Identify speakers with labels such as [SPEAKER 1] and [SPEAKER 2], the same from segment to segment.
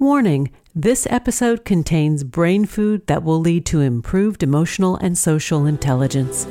[SPEAKER 1] Warning this episode contains brain food that will lead to improved emotional and social intelligence.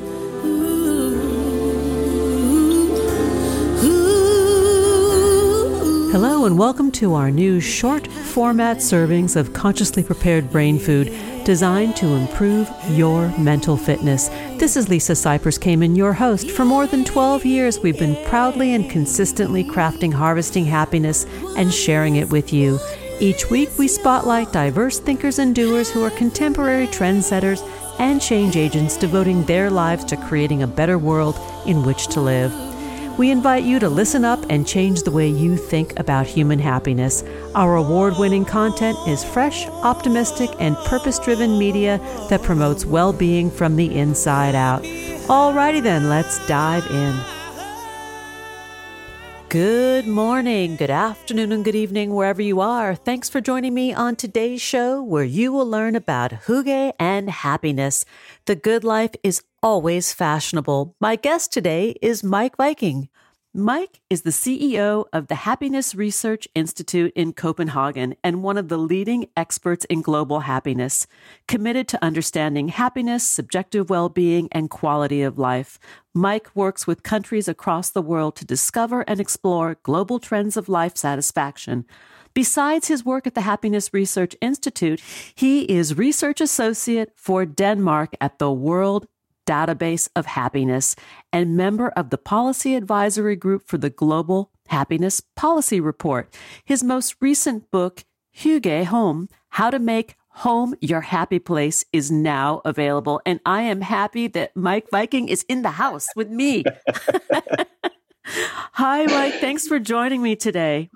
[SPEAKER 1] Hello, and welcome to our new short format servings of consciously prepared brain food designed to improve your mental fitness. This is Lisa Cypers Kamen, your host. For more than 12 years, we've been proudly and consistently crafting harvesting happiness and sharing it with you. Each week, we spotlight diverse thinkers and doers who are contemporary trendsetters and change agents devoting their lives to creating a better world in which to live. We invite you to listen up and change the way you think about human happiness. Our award winning content is fresh, optimistic, and purpose driven media that promotes well being from the inside out. Alrighty then, let's dive in. Good morning, good afternoon, and good evening, wherever you are. Thanks for joining me on today's show, where you will learn about hygge and happiness. The good life is always fashionable. My guest today is Meik Wiking. Meik is the CEO of the Happiness Research Institute in Copenhagen and one of the leading experts in global happiness, committed to understanding happiness, subjective well being, and quality of life. Meik works with countries across the world to discover and explore global trends of life satisfaction. Besides his work at the Happiness Research Institute, he is research associate for Denmark at the World Database of Happiness and member of the Policy Advisory Group for the Global Happiness Policy Report. His most recent book, Hygge Home How to Make Home Your Happy Place, is now available. And I am happy that Meik Wiking is in the house with me. Hi, Meik. Thanks for joining me today.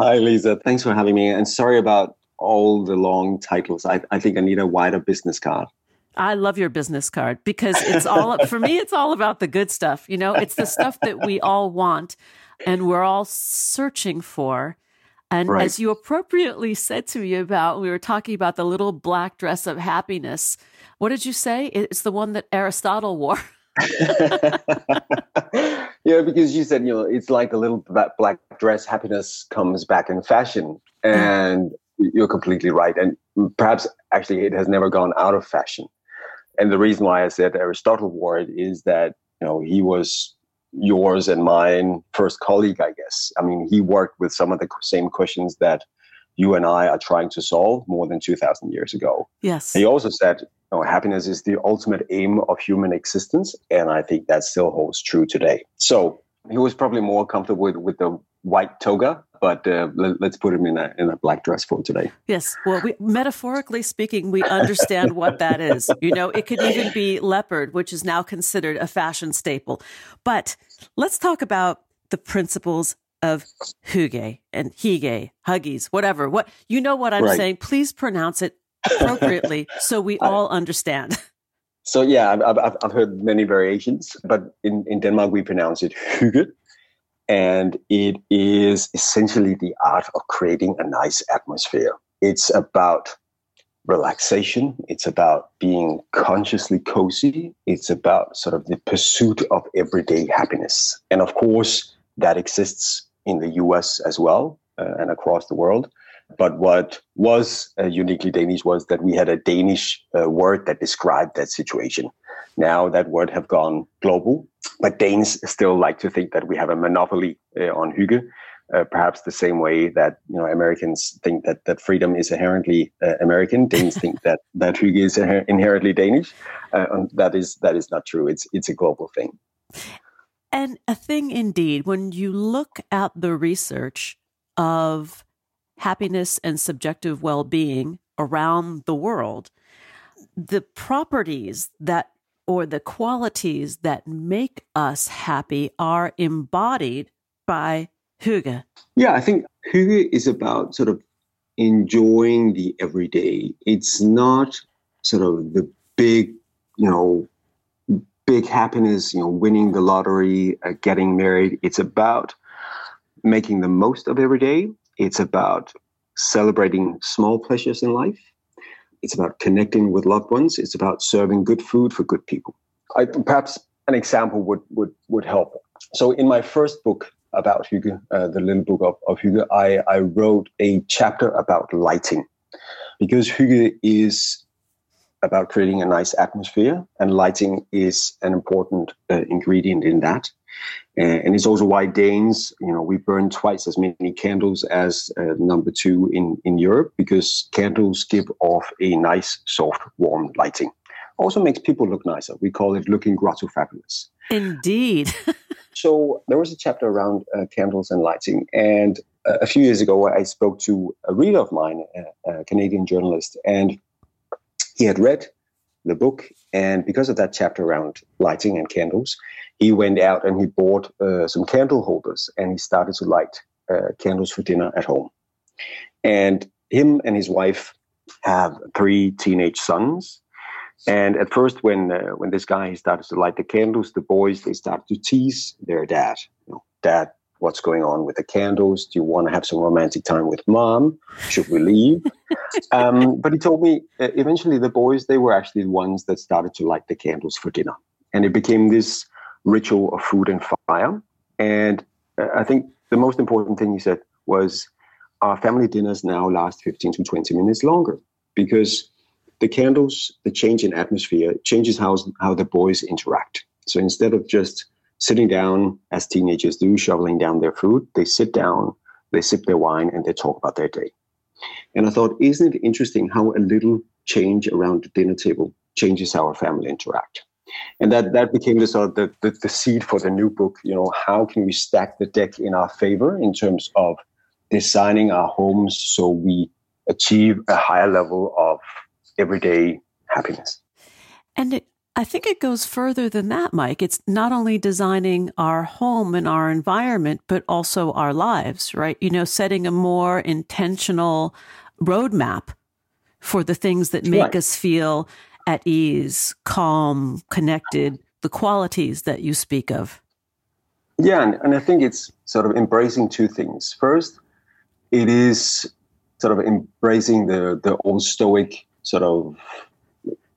[SPEAKER 2] Hi, Lisa. Thanks for having me. And sorry about all the long titles. I, I think I need a wider business card.
[SPEAKER 1] I love your business card because it's all for me. It's all about the good stuff. You know, it's the stuff that we all want and we're all searching for. And right. as you appropriately said to me about, we were talking about the little black dress of happiness. What did you say? It's the one that Aristotle wore.
[SPEAKER 2] yeah, because you said, you know, it's like a little black dress. Happiness comes back in fashion. And you're completely right. And perhaps actually it has never gone out of fashion. And the reason why I said Aristotle wore it is that you know he was yours and mine first colleague, I guess. I mean, he worked with some of the same questions that you and I are trying to solve more than 2,000 years ago.
[SPEAKER 1] Yes.
[SPEAKER 2] He also said, you know, happiness is the ultimate aim of human existence. And I think that still holds true today. So he was probably more comfortable with, with the white toga but uh, let, us put him in a in a black dress for today.
[SPEAKER 1] Yes, well, we, metaphorically speaking, we understand what that is. You know, it could even be leopard, which is now considered a fashion staple. But let's talk about the principles of hygge and hige, huggies, whatever. What you know what I'm right. saying? Please pronounce it appropriately so we all understand.
[SPEAKER 2] So yeah, I've, I've, I've heard many variations, but in, in Denmark we pronounce it hygge, and it is essentially the art of creating a nice atmosphere. It's about relaxation, it's about being consciously cozy, it's about sort of the pursuit of everyday happiness. And of course, that exists in the US as well uh, and across the world. But what was uh, uniquely Danish was that we had a Danish uh, word that described that situation. Now that word have gone global, but Danes still like to think that we have a monopoly uh, on hygge. Uh, perhaps the same way that you know Americans think that that freedom is inherently uh, American, Danes think that that hygge is inherently Danish. Uh, that is that is not true. It's it's a global thing.
[SPEAKER 1] And a thing indeed. When you look at the research of happiness and subjective well-being around the world, the properties that or the qualities that make us happy are embodied by hygge.
[SPEAKER 2] Yeah, I think hygge is about sort of enjoying the everyday. It's not sort of the big, you know, big happiness, you know, winning the lottery, uh, getting married. It's about making the most of every day. It's about celebrating small pleasures in life. It's about connecting with loved ones. It's about serving good food for good people. I, perhaps an example would, would, would help. So in my first book, about Hygge, uh, the little book of, of Hygge, I, I wrote a chapter about lighting because Hygge is about creating a nice atmosphere, and lighting is an important uh, ingredient in that. And it's also why Danes, you know, we burn twice as many candles as uh, number two in, in Europe because candles give off a nice, soft, warm lighting. Also makes people look nicer. We call it looking grotto fabulous.
[SPEAKER 1] Indeed.
[SPEAKER 2] so there was a chapter around uh, candles and lighting, and uh, a few years ago I spoke to a reader of mine, a, a Canadian journalist, and he had read the book, and because of that chapter around lighting and candles, he went out and he bought uh, some candle holders and he started to light uh, candles for dinner at home. And him and his wife have three teenage sons. And at first, when uh, when this guy started to light the candles, the boys they started to tease their dad. You know, dad, what's going on with the candles? Do you want to have some romantic time with mom? Should we leave? um, but he told me uh, eventually the boys, they were actually the ones that started to light the candles for dinner. And it became this ritual of food and fire. And uh, I think the most important thing he said was our family dinners now last 15 to 20 minutes longer because the candles, the change in atmosphere changes how, how the boys interact. So instead of just sitting down as teenagers do, shoveling down their food. They sit down, they sip their wine, and they talk about their day. And I thought, isn't it interesting how a little change around the dinner table changes how our family interact? And that, that became the sort of the, the, the seed for the new book. You know, how can we stack the deck in our favor in terms of designing our homes so we achieve a higher level of everyday happiness?
[SPEAKER 1] And I think it goes further than that, Meik. It's not only designing our home and our environment, but also our lives, right? You know, setting a more intentional roadmap for the things that make right. us feel at ease, calm, connected, the qualities that you speak of.
[SPEAKER 2] Yeah, and, and I think it's sort of embracing two things. First, it is sort of embracing the the old stoic sort of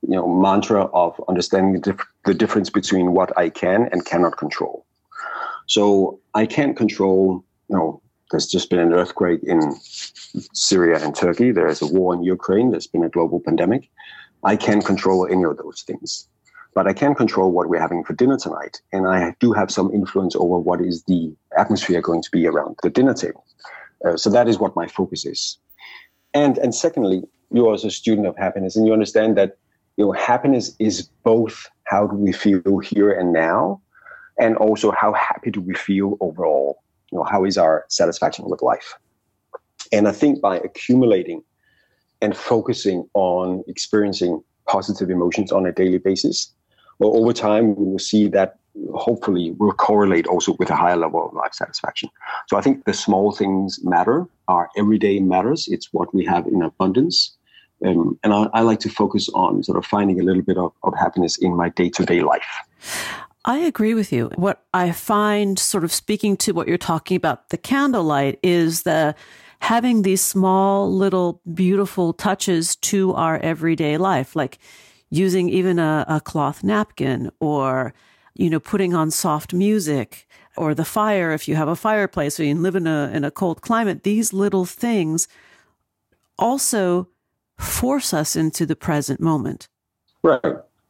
[SPEAKER 2] you know mantra of understanding the, dif- the difference between what I can and cannot control. So I can't control, you know, there's just been an earthquake in Syria and Turkey. There's a war in Ukraine. There's been a global pandemic. I can't control any of those things, but I can control what we're having for dinner tonight, and I do have some influence over what is the atmosphere going to be around the dinner table. Uh, so that is what my focus is. And and secondly, you're also a student of happiness, and you understand that you know, happiness is both how do we feel here and now, and also how happy do we feel overall. You know, how is our satisfaction with life? And I think by accumulating and focusing on experiencing positive emotions on a daily basis, well, over time we will see that hopefully will correlate also with a higher level of life satisfaction. So I think the small things matter. Our everyday matters. It's what we have in abundance. Um, and I, I, like to focus on sort of finding a little bit of, of happiness in my day to day life.
[SPEAKER 1] I agree with you. What I find sort of speaking to what you're talking about, the candlelight, is the having these small little beautiful touches to our everyday life, like using even a, a cloth napkin or, you know, putting on soft music or the fire if you have a fireplace or you live in a in a cold climate. These little things also force us into the present moment.
[SPEAKER 2] Right.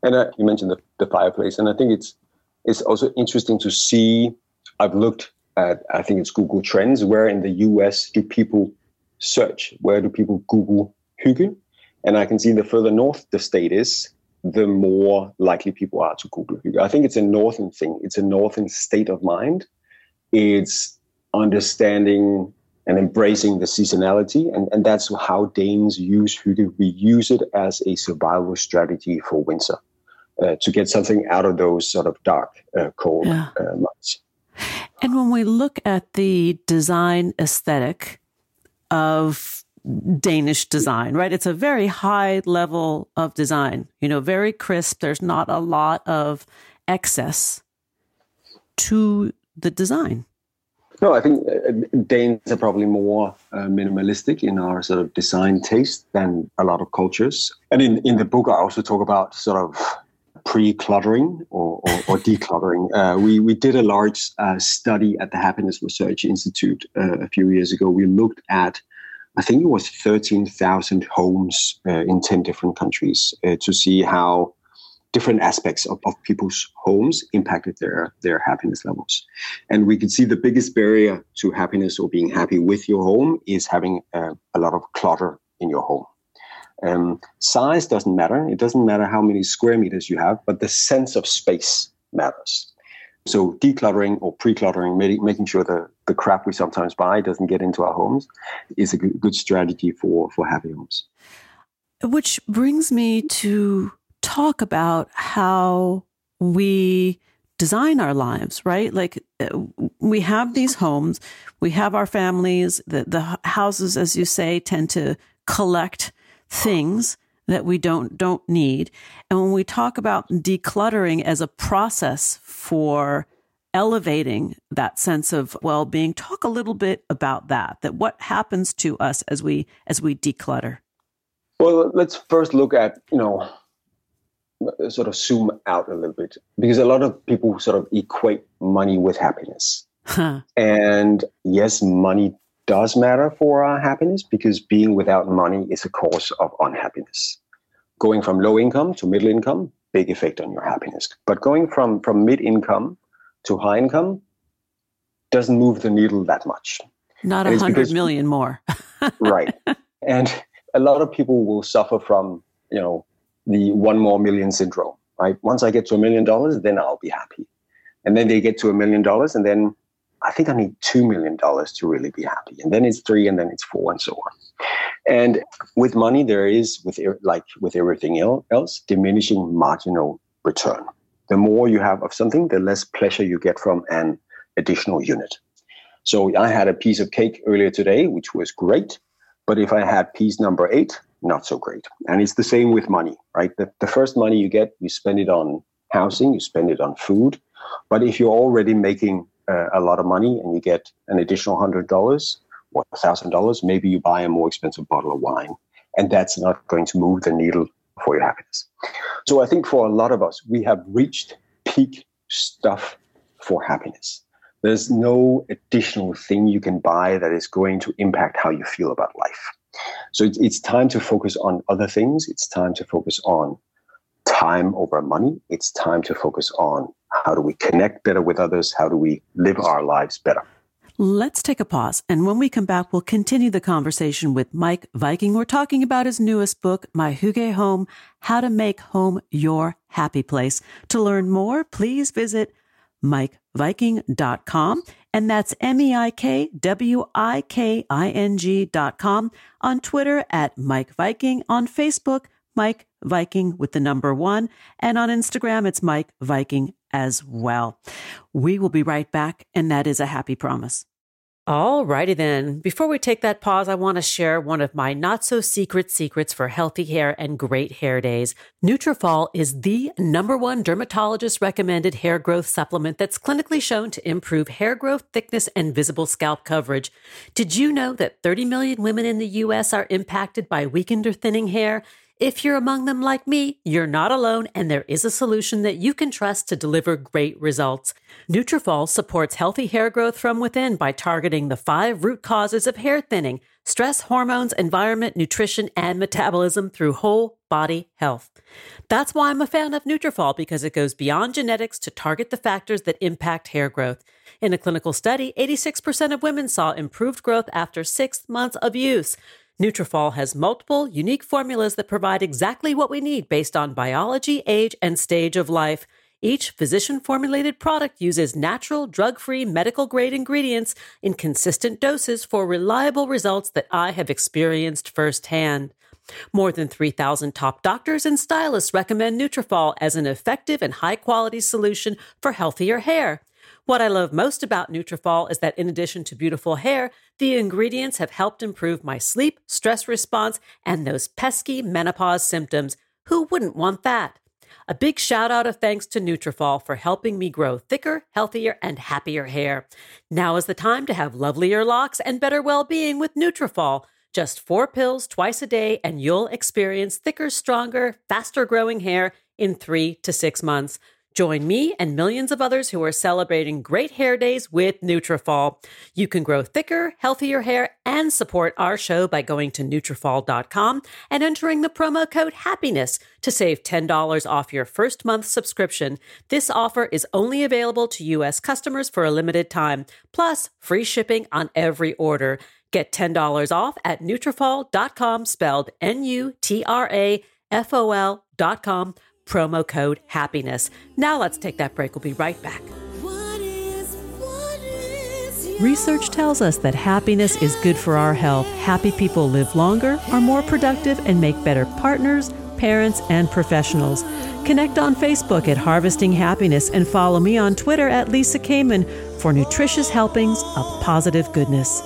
[SPEAKER 2] And uh, you mentioned the, the fireplace, and I think it's it's also interesting to see. I've looked at I think it's Google Trends. Where in the U.S. do people search? Where do people Google hygge? And I can see the further north the state is, the more likely people are to Google hygge. I think it's a northern thing. It's a northern state of mind. It's understanding and embracing the seasonality. And, and that's how Danes use hygge. We use it as a survival strategy for winter uh, to get something out of those sort of dark, uh, cold yeah. uh, months.
[SPEAKER 1] And when we look at the design aesthetic of Danish design, right? It's a very high level of design, you know, very crisp. There's not a lot of excess to the design.
[SPEAKER 2] No, I think uh, Danes are probably more uh, minimalistic in our sort of design taste than a lot of cultures. And in, in the book, I also talk about sort of pre-cluttering or, or, or decluttering. Uh, we we did a large uh, study at the Happiness Research Institute uh, a few years ago. We looked at, I think it was thirteen thousand homes uh, in ten different countries uh, to see how different aspects of, of people's homes impacted their their happiness levels. And we could see the biggest barrier to happiness or being happy with your home is having a lot of clutter in your home. Um, size doesn't matter. It doesn't matter how many square meters you have, but the sense of space matters. So decluttering or pre-cluttering, making sure the, the crap we sometimes buy doesn't get into our homes is a good strategy for, for happy homes.
[SPEAKER 1] Which brings me to talk about how we design our lives, right? Like uh, we have these homes, we have our families, the, the houses, as you say, tend to collect things that we don't don't need. And when we talk about decluttering as a process for elevating that sense of well-being, talk a little bit about that. That what happens to us as we as we declutter.
[SPEAKER 2] Well, let's first look at, you know, sort of zoom out a little bit because a lot of people sort of equate money with happiness. Huh. And yes, money does matter for our happiness because being without money is a cause of unhappiness. Going from low income to middle income, big effect on your happiness. But going from, from mid income to high income doesn't move the needle that much.
[SPEAKER 1] Not a hundred million more.
[SPEAKER 2] right. And a lot of people will suffer from, you know, the one more million syndrome, right? Once I get to a million dollars, then I'll be happy. And then they get to a million dollars and then I think I need $2 million to really be happy. And then it's three, and then it's four, and so on. And with money, there is, with like with everything else, diminishing marginal return. The more you have of something, the less pleasure you get from an additional unit. So I had a piece of cake earlier today, which was great. But if I had piece number eight, not so great. And it's the same with money, right? The, the first money you get, you spend it on housing, you spend it on food. But if you're already making uh, a lot of money and you get an additional hundred dollars or a thousand dollars, maybe you buy a more expensive bottle of wine, and that's not going to move the needle for your happiness. So I think for a lot of us, we have reached peak stuff for happiness. There's no additional thing you can buy that is going to impact how you feel about life. So it's, it's time to focus on other things. It's time to focus on time over money. It's time to focus on how do we connect better with others? How do we live our lives better?
[SPEAKER 1] Let's take a pause. And when we come back, we'll continue the conversation with Meik Wiking. We're talking about his newest book, My Hygge Home, How to Make Home Your Happy Place. To learn more, please visit meikwiking.com. And that's M-E-I-K-W-I-K-I-N-G.com on Twitter at Meik Wiking, on Facebook, Meik Wiking with the number one. And on Instagram, it's Meik Wiking as well. We will be right back, and that is a happy promise. All righty then. Before we take that pause, I want to share one of my not so secret secrets for healthy hair and great hair days. Nutrafol is the number one dermatologist recommended hair growth supplement that's clinically shown to improve hair growth, thickness, and visible scalp coverage. Did you know that 30 million women in the U.S. are impacted by weakened or thinning hair? If you're among them like me, you're not alone and there is a solution that you can trust to deliver great results. Nutrafol supports healthy hair growth from within by targeting the five root causes of hair thinning: stress, hormones, environment, nutrition, and metabolism through whole body health. That's why I'm a fan of Nutrafol because it goes beyond genetics to target the factors that impact hair growth. In a clinical study, 86% of women saw improved growth after 6 months of use. Nutrafol has multiple unique formulas that provide exactly what we need based on biology, age, and stage of life. Each physician formulated product uses natural, drug free, medical grade ingredients in consistent doses for reliable results that I have experienced firsthand. More than 3,000 top doctors and stylists recommend Nutrafol as an effective and high quality solution for healthier hair. What I love most about Nutrafol is that in addition to beautiful hair, the ingredients have helped improve my sleep, stress response, and those pesky menopause symptoms. Who wouldn't want that? A big shout out of thanks to Nutrafol for helping me grow thicker, healthier, and happier hair. Now is the time to have lovelier locks and better well-being with Nutrafol. Just four pills twice a day, and you'll experience thicker, stronger, faster growing hair in three to six months. Join me and millions of others who are celebrating great hair days with Nutrafol. You can grow thicker, healthier hair and support our show by going to Nutrafol.com and entering the promo code HAPPINESS to save $10 off your first month subscription. This offer is only available to U.S. customers for a limited time, plus free shipping on every order. Get $10 off at Nutrafol.com, spelled N-U-T-R-A-F-O-L dot com promo code happiness. Now let's take that break. We'll be right back. Research tells us that happiness is good for our health. Happy people live longer, are more productive, and make better partners, parents, and professionals. Connect on Facebook at Harvesting Happiness and follow me on Twitter at Lisa Kamen for nutritious helpings of positive goodness.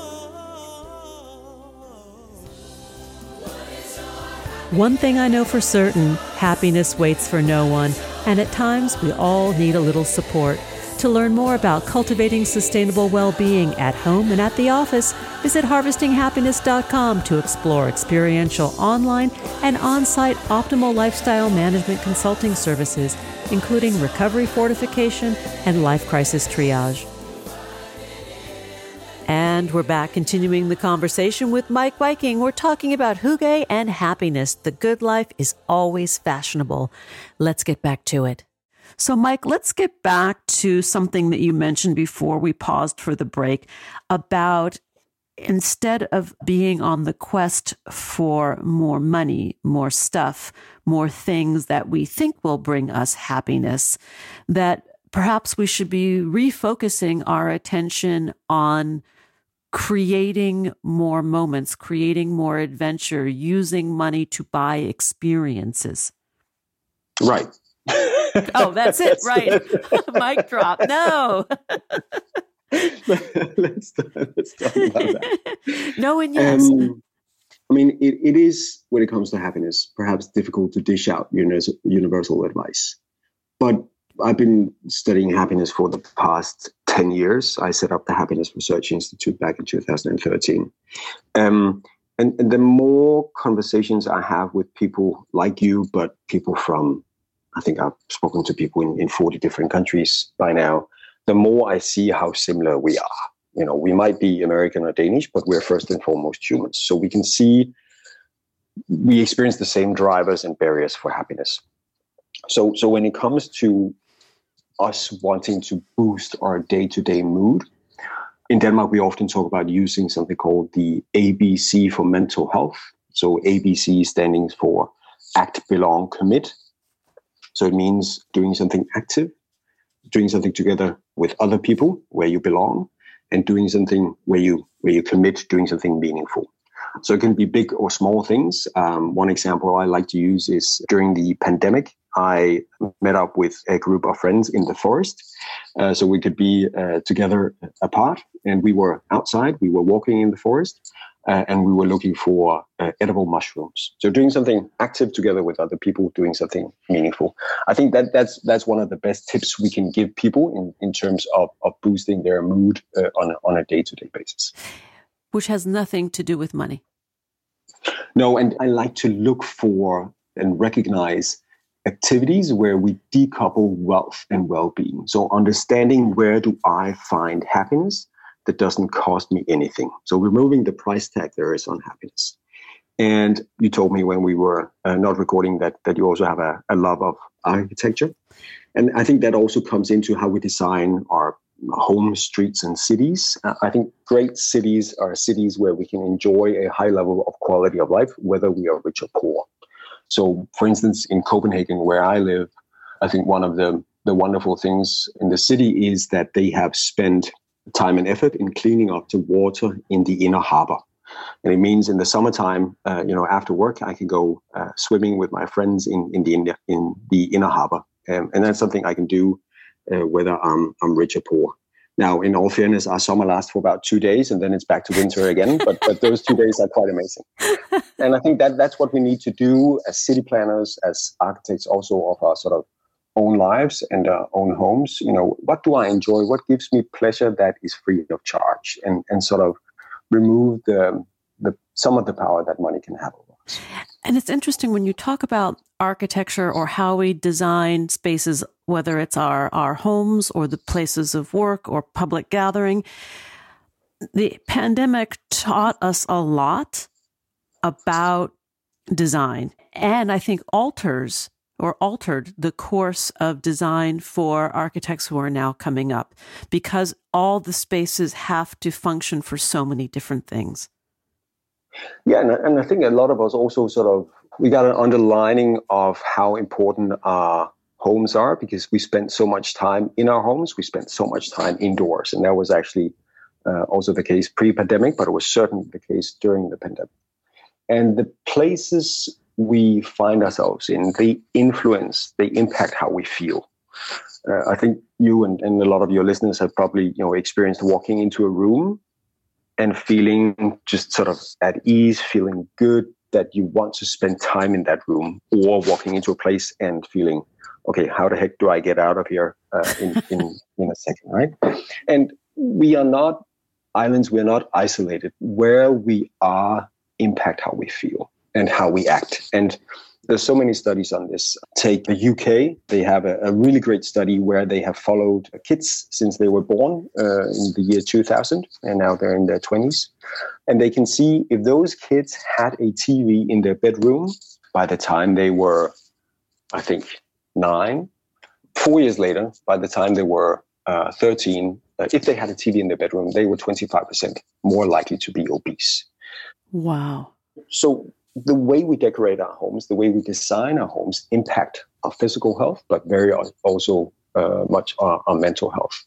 [SPEAKER 1] One thing I know for certain happiness waits for no one, and at times we all need a little support. To learn more about cultivating sustainable well being at home and at the office, visit harvestinghappiness.com to explore experiential online and on site optimal lifestyle management consulting services, including recovery fortification and life crisis triage. And we're back continuing the conversation with Meik Wiking. We're talking about hygge and happiness. The good life is always fashionable. Let's get back to it. So, Meik, let's get back to something that you mentioned before we paused for the break about instead of being on the quest for more money, more stuff, more things that we think will bring us happiness, that perhaps we should be refocusing our attention on creating more moments, creating more adventure, using money to buy experiences.
[SPEAKER 2] Right.
[SPEAKER 1] oh, that's it. Right. Mic drop. No.
[SPEAKER 2] let's, let's talk about that.
[SPEAKER 1] no and yes. Um,
[SPEAKER 2] I mean, it, it is, when it comes to happiness, perhaps difficult to dish out universal advice. But I've been studying happiness for the past 10 years. I set up the Happiness Research Institute back in 2013. Um, and, and, the more conversations I have with people like you, but people from, I think I've spoken to people in, in 40 different countries by now, the more I see how similar we are. You know, we might be American or Danish, but we're first and foremost humans. So we can see we experience the same drivers and barriers for happiness. So, so when it comes to us wanting to boost our day to day mood. In Denmark, we often talk about using something called the ABC for mental health. So, ABC standing for act, belong, commit. So, it means doing something active, doing something together with other people where you belong, and doing something where you where you commit doing something meaningful. So it can be big or small things. Um, one example I like to use is during the pandemic, I met up with a group of friends in the forest. Uh, so we could be uh, together apart and we were outside, we were walking in the forest. Uh, and we were looking for uh, edible mushrooms. So doing something active together with other people, doing something meaningful. I think that that's that's one of the best tips we can give people in, in terms of, of boosting their mood uh, on a, on a day to day basis
[SPEAKER 1] which has nothing to do with money.
[SPEAKER 2] No, and I like to look for and recognize activities where we decouple wealth and well-being. So understanding where do I find happiness that doesn't cost me anything. So removing the price tag there is on happiness. And you told me when we were uh, not recording that that you also have a, a love of architecture. And I think that also comes into how we design our home streets and cities. Uh, I think great cities are cities where we can enjoy a high level of quality of life, whether we are rich or poor. So, for instance, in Copenhagen, where I live, I think one of the, the wonderful things in the city is that they have spent time and effort in cleaning up the water in the inner harbor. And it means in the summertime, uh, you know, after work, I can go uh, swimming with my friends in, in, the, in, the, in the inner harbor. Um, and that's something I can do uh, whether I'm I'm rich or poor. Now, in all fairness, our summer lasts for about two days, and then it's back to winter again. But but those two days are quite amazing, and I think that that's what we need to do as city planners, as architects, also of our sort of own lives and our own homes. You know, what do I enjoy? What gives me pleasure that is free of charge, and and sort of remove the the some of the power that money can have over us.
[SPEAKER 1] And it's interesting when you talk about architecture or how we design spaces, whether it's our, our homes or the places of work or public gathering. The pandemic taught us a lot about design and I think alters or altered the course of design for architects who are now coming up because all the spaces have to function for so many different things.
[SPEAKER 2] Yeah, and, and I think a lot of us also sort of we got an underlining of how important our homes are because we spent so much time in our homes, we spent so much time indoors, and that was actually uh, also the case pre-pandemic, but it was certainly the case during the pandemic. And the places we find ourselves in, they influence, they impact how we feel. Uh, I think you and, and a lot of your listeners have probably you know experienced walking into a room and feeling just sort of at ease, feeling good that you want to spend time in that room, or walking into a place and feeling, okay, how the heck do I get out of here uh, in, in in a second, right? And we are not islands. We are not isolated. Where we are impact how we feel and how we act. And there's so many studies on this. Take the UK, they have a, a really great study where they have followed kids since they were born uh, in the year 2000, and now they're in their 20s. And they can see if those kids had a TV in their bedroom by the time they were, I think, nine. Four years later, by the time they were uh, 13, uh, if they had a TV in their bedroom, they were 25% more likely to be obese.
[SPEAKER 1] Wow.
[SPEAKER 2] So the way we decorate our homes, the way we design our homes impact our physical health, but very also uh, much our, our, mental health.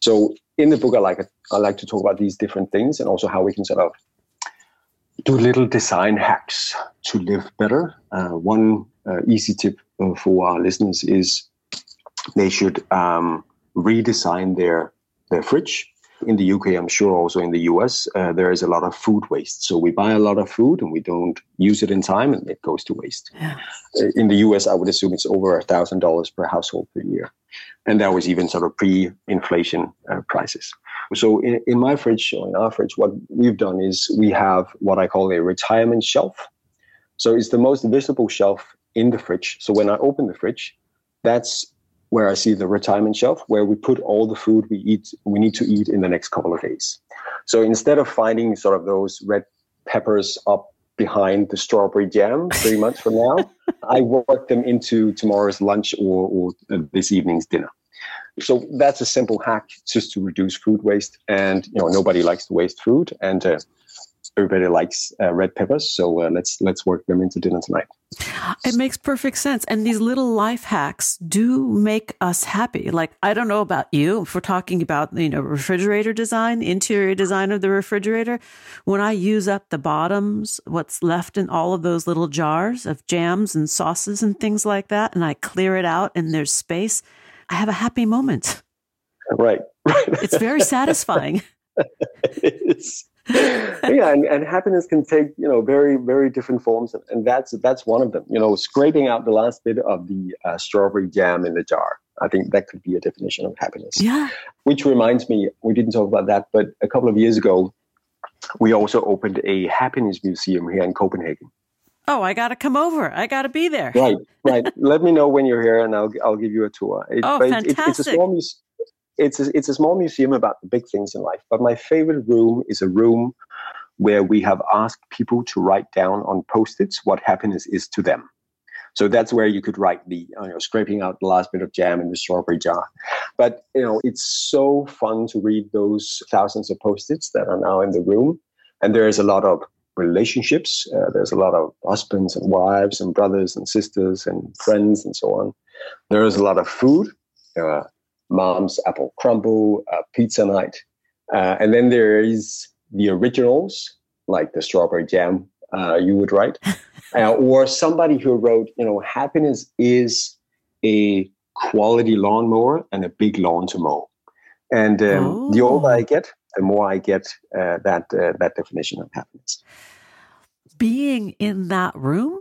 [SPEAKER 2] So in the book, I like I like to talk about these different things and also how we can sort of do little design hacks to live better. Uh, one uh, easy tip uh, for our listeners is they should um, redesign their their fridge in the UK, I'm sure also in the US, uh, there is a lot of food waste. So we buy a lot of food and we don't use it in time and it goes to waste. Yeah. Uh, in the US, I would assume it's over a thousand dollars per household per year. And that was even sort of pre-inflation uh, prices. So in, in my fridge or in our fridge, what we've done is we have what I call a retirement shelf. So it's the most visible shelf in the fridge. So when I open the fridge, that's where I see the retirement shelf, where we put all the food we eat, we need to eat in the next couple of days. So instead of finding sort of those red peppers up behind the strawberry jam three months from now, I work them into tomorrow's lunch or, or uh, this evening's dinner. So that's a simple hack just to reduce food waste. And you know nobody likes to waste food, and uh, everybody likes uh, red peppers, so uh, let's let's work them into dinner tonight.
[SPEAKER 1] It makes perfect sense, and these little life hacks do make us happy. Like I don't know about you, if we're talking about you know refrigerator design, interior design of the refrigerator, when I use up the bottoms, what's left in all of those little jars of jams and sauces and things like that, and I clear it out, and there's space, I have a happy moment.
[SPEAKER 2] Right. right.
[SPEAKER 1] it's very satisfying.
[SPEAKER 2] it is yeah, and, and happiness can take you know very very different forms, and that's that's one of them. You know, scraping out the last bit of the uh, strawberry jam in the jar. I think that could be a definition of happiness.
[SPEAKER 1] Yeah.
[SPEAKER 2] Which reminds me, we didn't talk about that, but a couple of years ago, we also opened a happiness museum here in Copenhagen.
[SPEAKER 1] Oh, I got to come over. I got to be there.
[SPEAKER 2] Right, right. Let me know when you're here, and I'll I'll give you a tour.
[SPEAKER 1] It, oh, fantastic!
[SPEAKER 2] It, it's a small museum it's a, it's a small museum about the big things in life. But my favorite room is a room where we have asked people to write down on post-its what happiness is to them. So that's where you could write the you know scraping out the last bit of jam in the strawberry jar. But you know it's so fun to read those thousands of post-its that are now in the room, and there is a lot of relationships. Uh, there's a lot of husbands and wives and brothers and sisters and friends and so on. There is a lot of food. Uh, mom's apple crumble, uh, pizza night. Uh, and then there is the originals, like the strawberry jam uh, you would write, uh, or somebody who wrote, you know, happiness is a quality lawnmower and a big lawn to mow. And um, oh. the older I get, the more I get uh, that uh, that definition of happiness.
[SPEAKER 1] Being in that room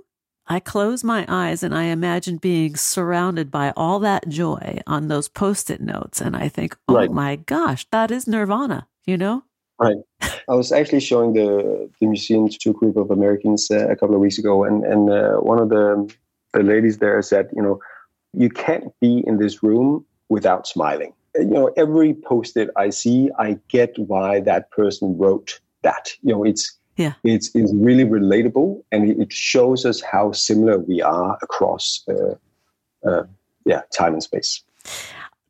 [SPEAKER 1] I close my eyes and I imagine being surrounded by all that joy on those post it notes. And I think, oh right. my gosh, that is nirvana, you know?
[SPEAKER 2] Right. I was actually showing the the museum to a group of Americans uh, a couple of weeks ago, and and uh, one of the the ladies there said, you know, you can't be in this room without smiling. You know, every post-it I see, I get why that person wrote that. You know, it's
[SPEAKER 1] yeah.
[SPEAKER 2] it's, it's really relatable, and it shows us how similar we are across, uh, uh, yeah, time and space.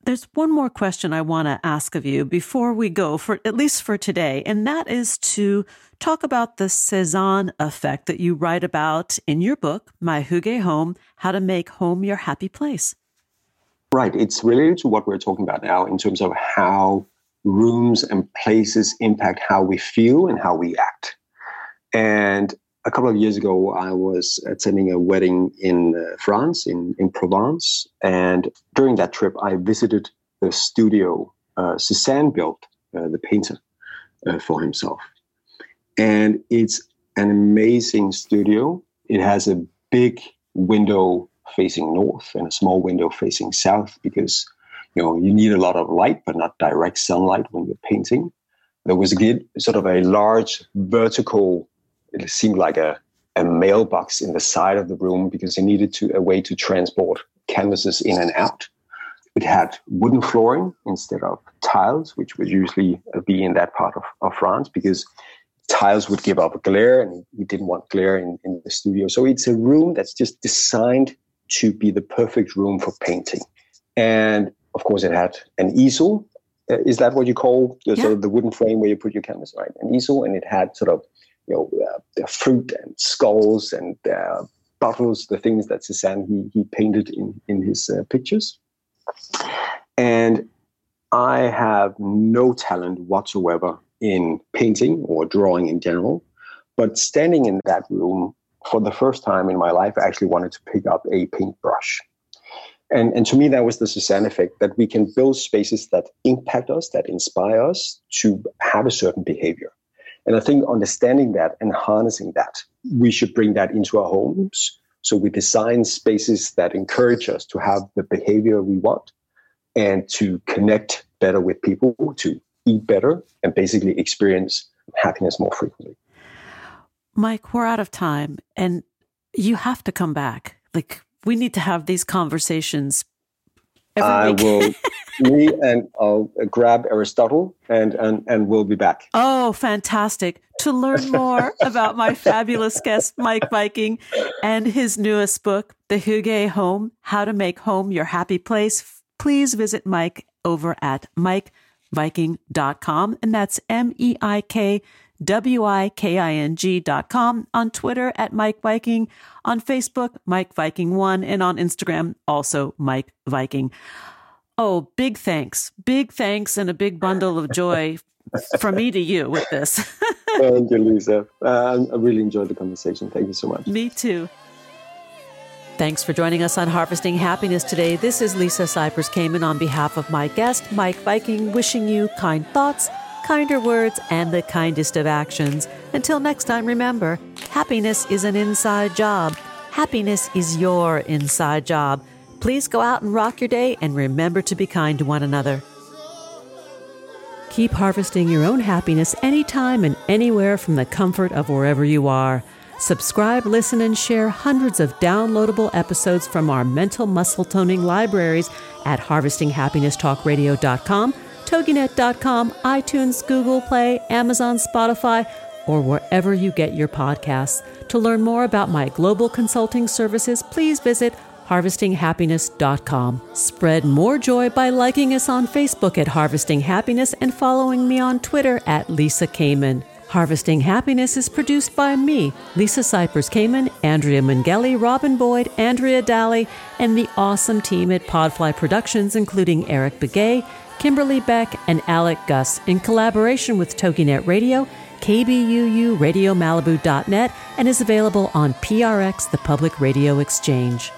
[SPEAKER 1] There's one more question I want to ask of you before we go for at least for today, and that is to talk about the Cezanne effect that you write about in your book, My Hygge Home: How to Make Home Your Happy Place.
[SPEAKER 2] Right. It's related to what we're talking about now in terms of how rooms and places impact how we feel and how we act. And a couple of years ago, I was attending a wedding in uh, France, in, in Provence. And during that trip, I visited the studio uh, Cezanne built, uh, the painter, uh, for himself. And it's an amazing studio. It has a big window facing north and a small window facing south because you know you need a lot of light but not direct sunlight when you're painting there was a sort of a large vertical it seemed like a, a mailbox in the side of the room because it needed to a way to transport canvases in and out. It had wooden flooring instead of tiles, which would usually be in that part of, of France because tiles would give up glare and we didn't want glare in, in the studio. So it's a room that's just designed to be the perfect room for painting. And of course, it had an easel. Uh, is that what you call the, yeah. sort of the wooden frame where you put your canvas? Right, an easel, and it had sort of you know, uh, fruit and skulls and uh, bottles, the things that Cezanne he, he painted in, in his uh, pictures. And I have no talent whatsoever in painting or drawing in general. But standing in that room for the first time in my life, I actually wanted to pick up a paintbrush. And, and to me, that was the Cezanne effect that we can build spaces that impact us, that inspire us to have a certain behavior. And I think understanding that and harnessing that, we should bring that into our homes. So we design spaces that encourage us to have the behavior we want and to connect better with people, to eat better, and basically experience happiness more frequently.
[SPEAKER 1] Meik, we're out of time and you have to come back. Like, we need to have these conversations
[SPEAKER 2] I will me and I'll grab Aristotle and, and and we'll be back.
[SPEAKER 1] Oh, fantastic. To learn more about my fabulous guest Meik Wiking and his newest book, The Hygge Home: How to Make Home Your Happy Place, please visit Meik over at meikwiking.com and that's M E I K W-I-K-I-N-G dot com, on Twitter at Meik Wiking, on Facebook, Meik Wiking one, and on Instagram, also Meik Wiking. Oh, big thanks. Big thanks and a big bundle of joy from me to you with this.
[SPEAKER 2] Thank you, Lisa. Uh, I really enjoyed the conversation. Thank you so much.
[SPEAKER 1] Me too. Thanks for joining us on Harvesting Happiness today. This is Lisa Cypers Kamen on behalf of my guest, Meik Wiking, wishing you kind thoughts kinder words, and the kindest of actions. Until next time, remember happiness is an inside job. Happiness is your inside job. Please go out and rock your day and remember to be kind to one another. Keep harvesting your own happiness anytime and anywhere from the comfort of wherever you are. Subscribe, listen, and share hundreds of downloadable episodes from our mental muscle toning libraries at harvestinghappinesstalkradio.com toginet.com, iTunes, Google Play, Amazon, Spotify, or wherever you get your podcasts. To learn more about my global consulting services, please visit harvestinghappiness.com. Spread more joy by liking us on Facebook at Harvesting Happiness and following me on Twitter at Lisa Kamen. Harvesting Happiness is produced by me, Lisa Cypers Kamen, Andrea Mungeli, Robin Boyd, Andrea Daly, and the awesome team at Podfly Productions, including Eric Begay, Kimberly Beck, and Alec Gus in collaboration with TogiNet Radio, KBUU, RadioMalibu.net, and is available on PRX, the Public Radio Exchange.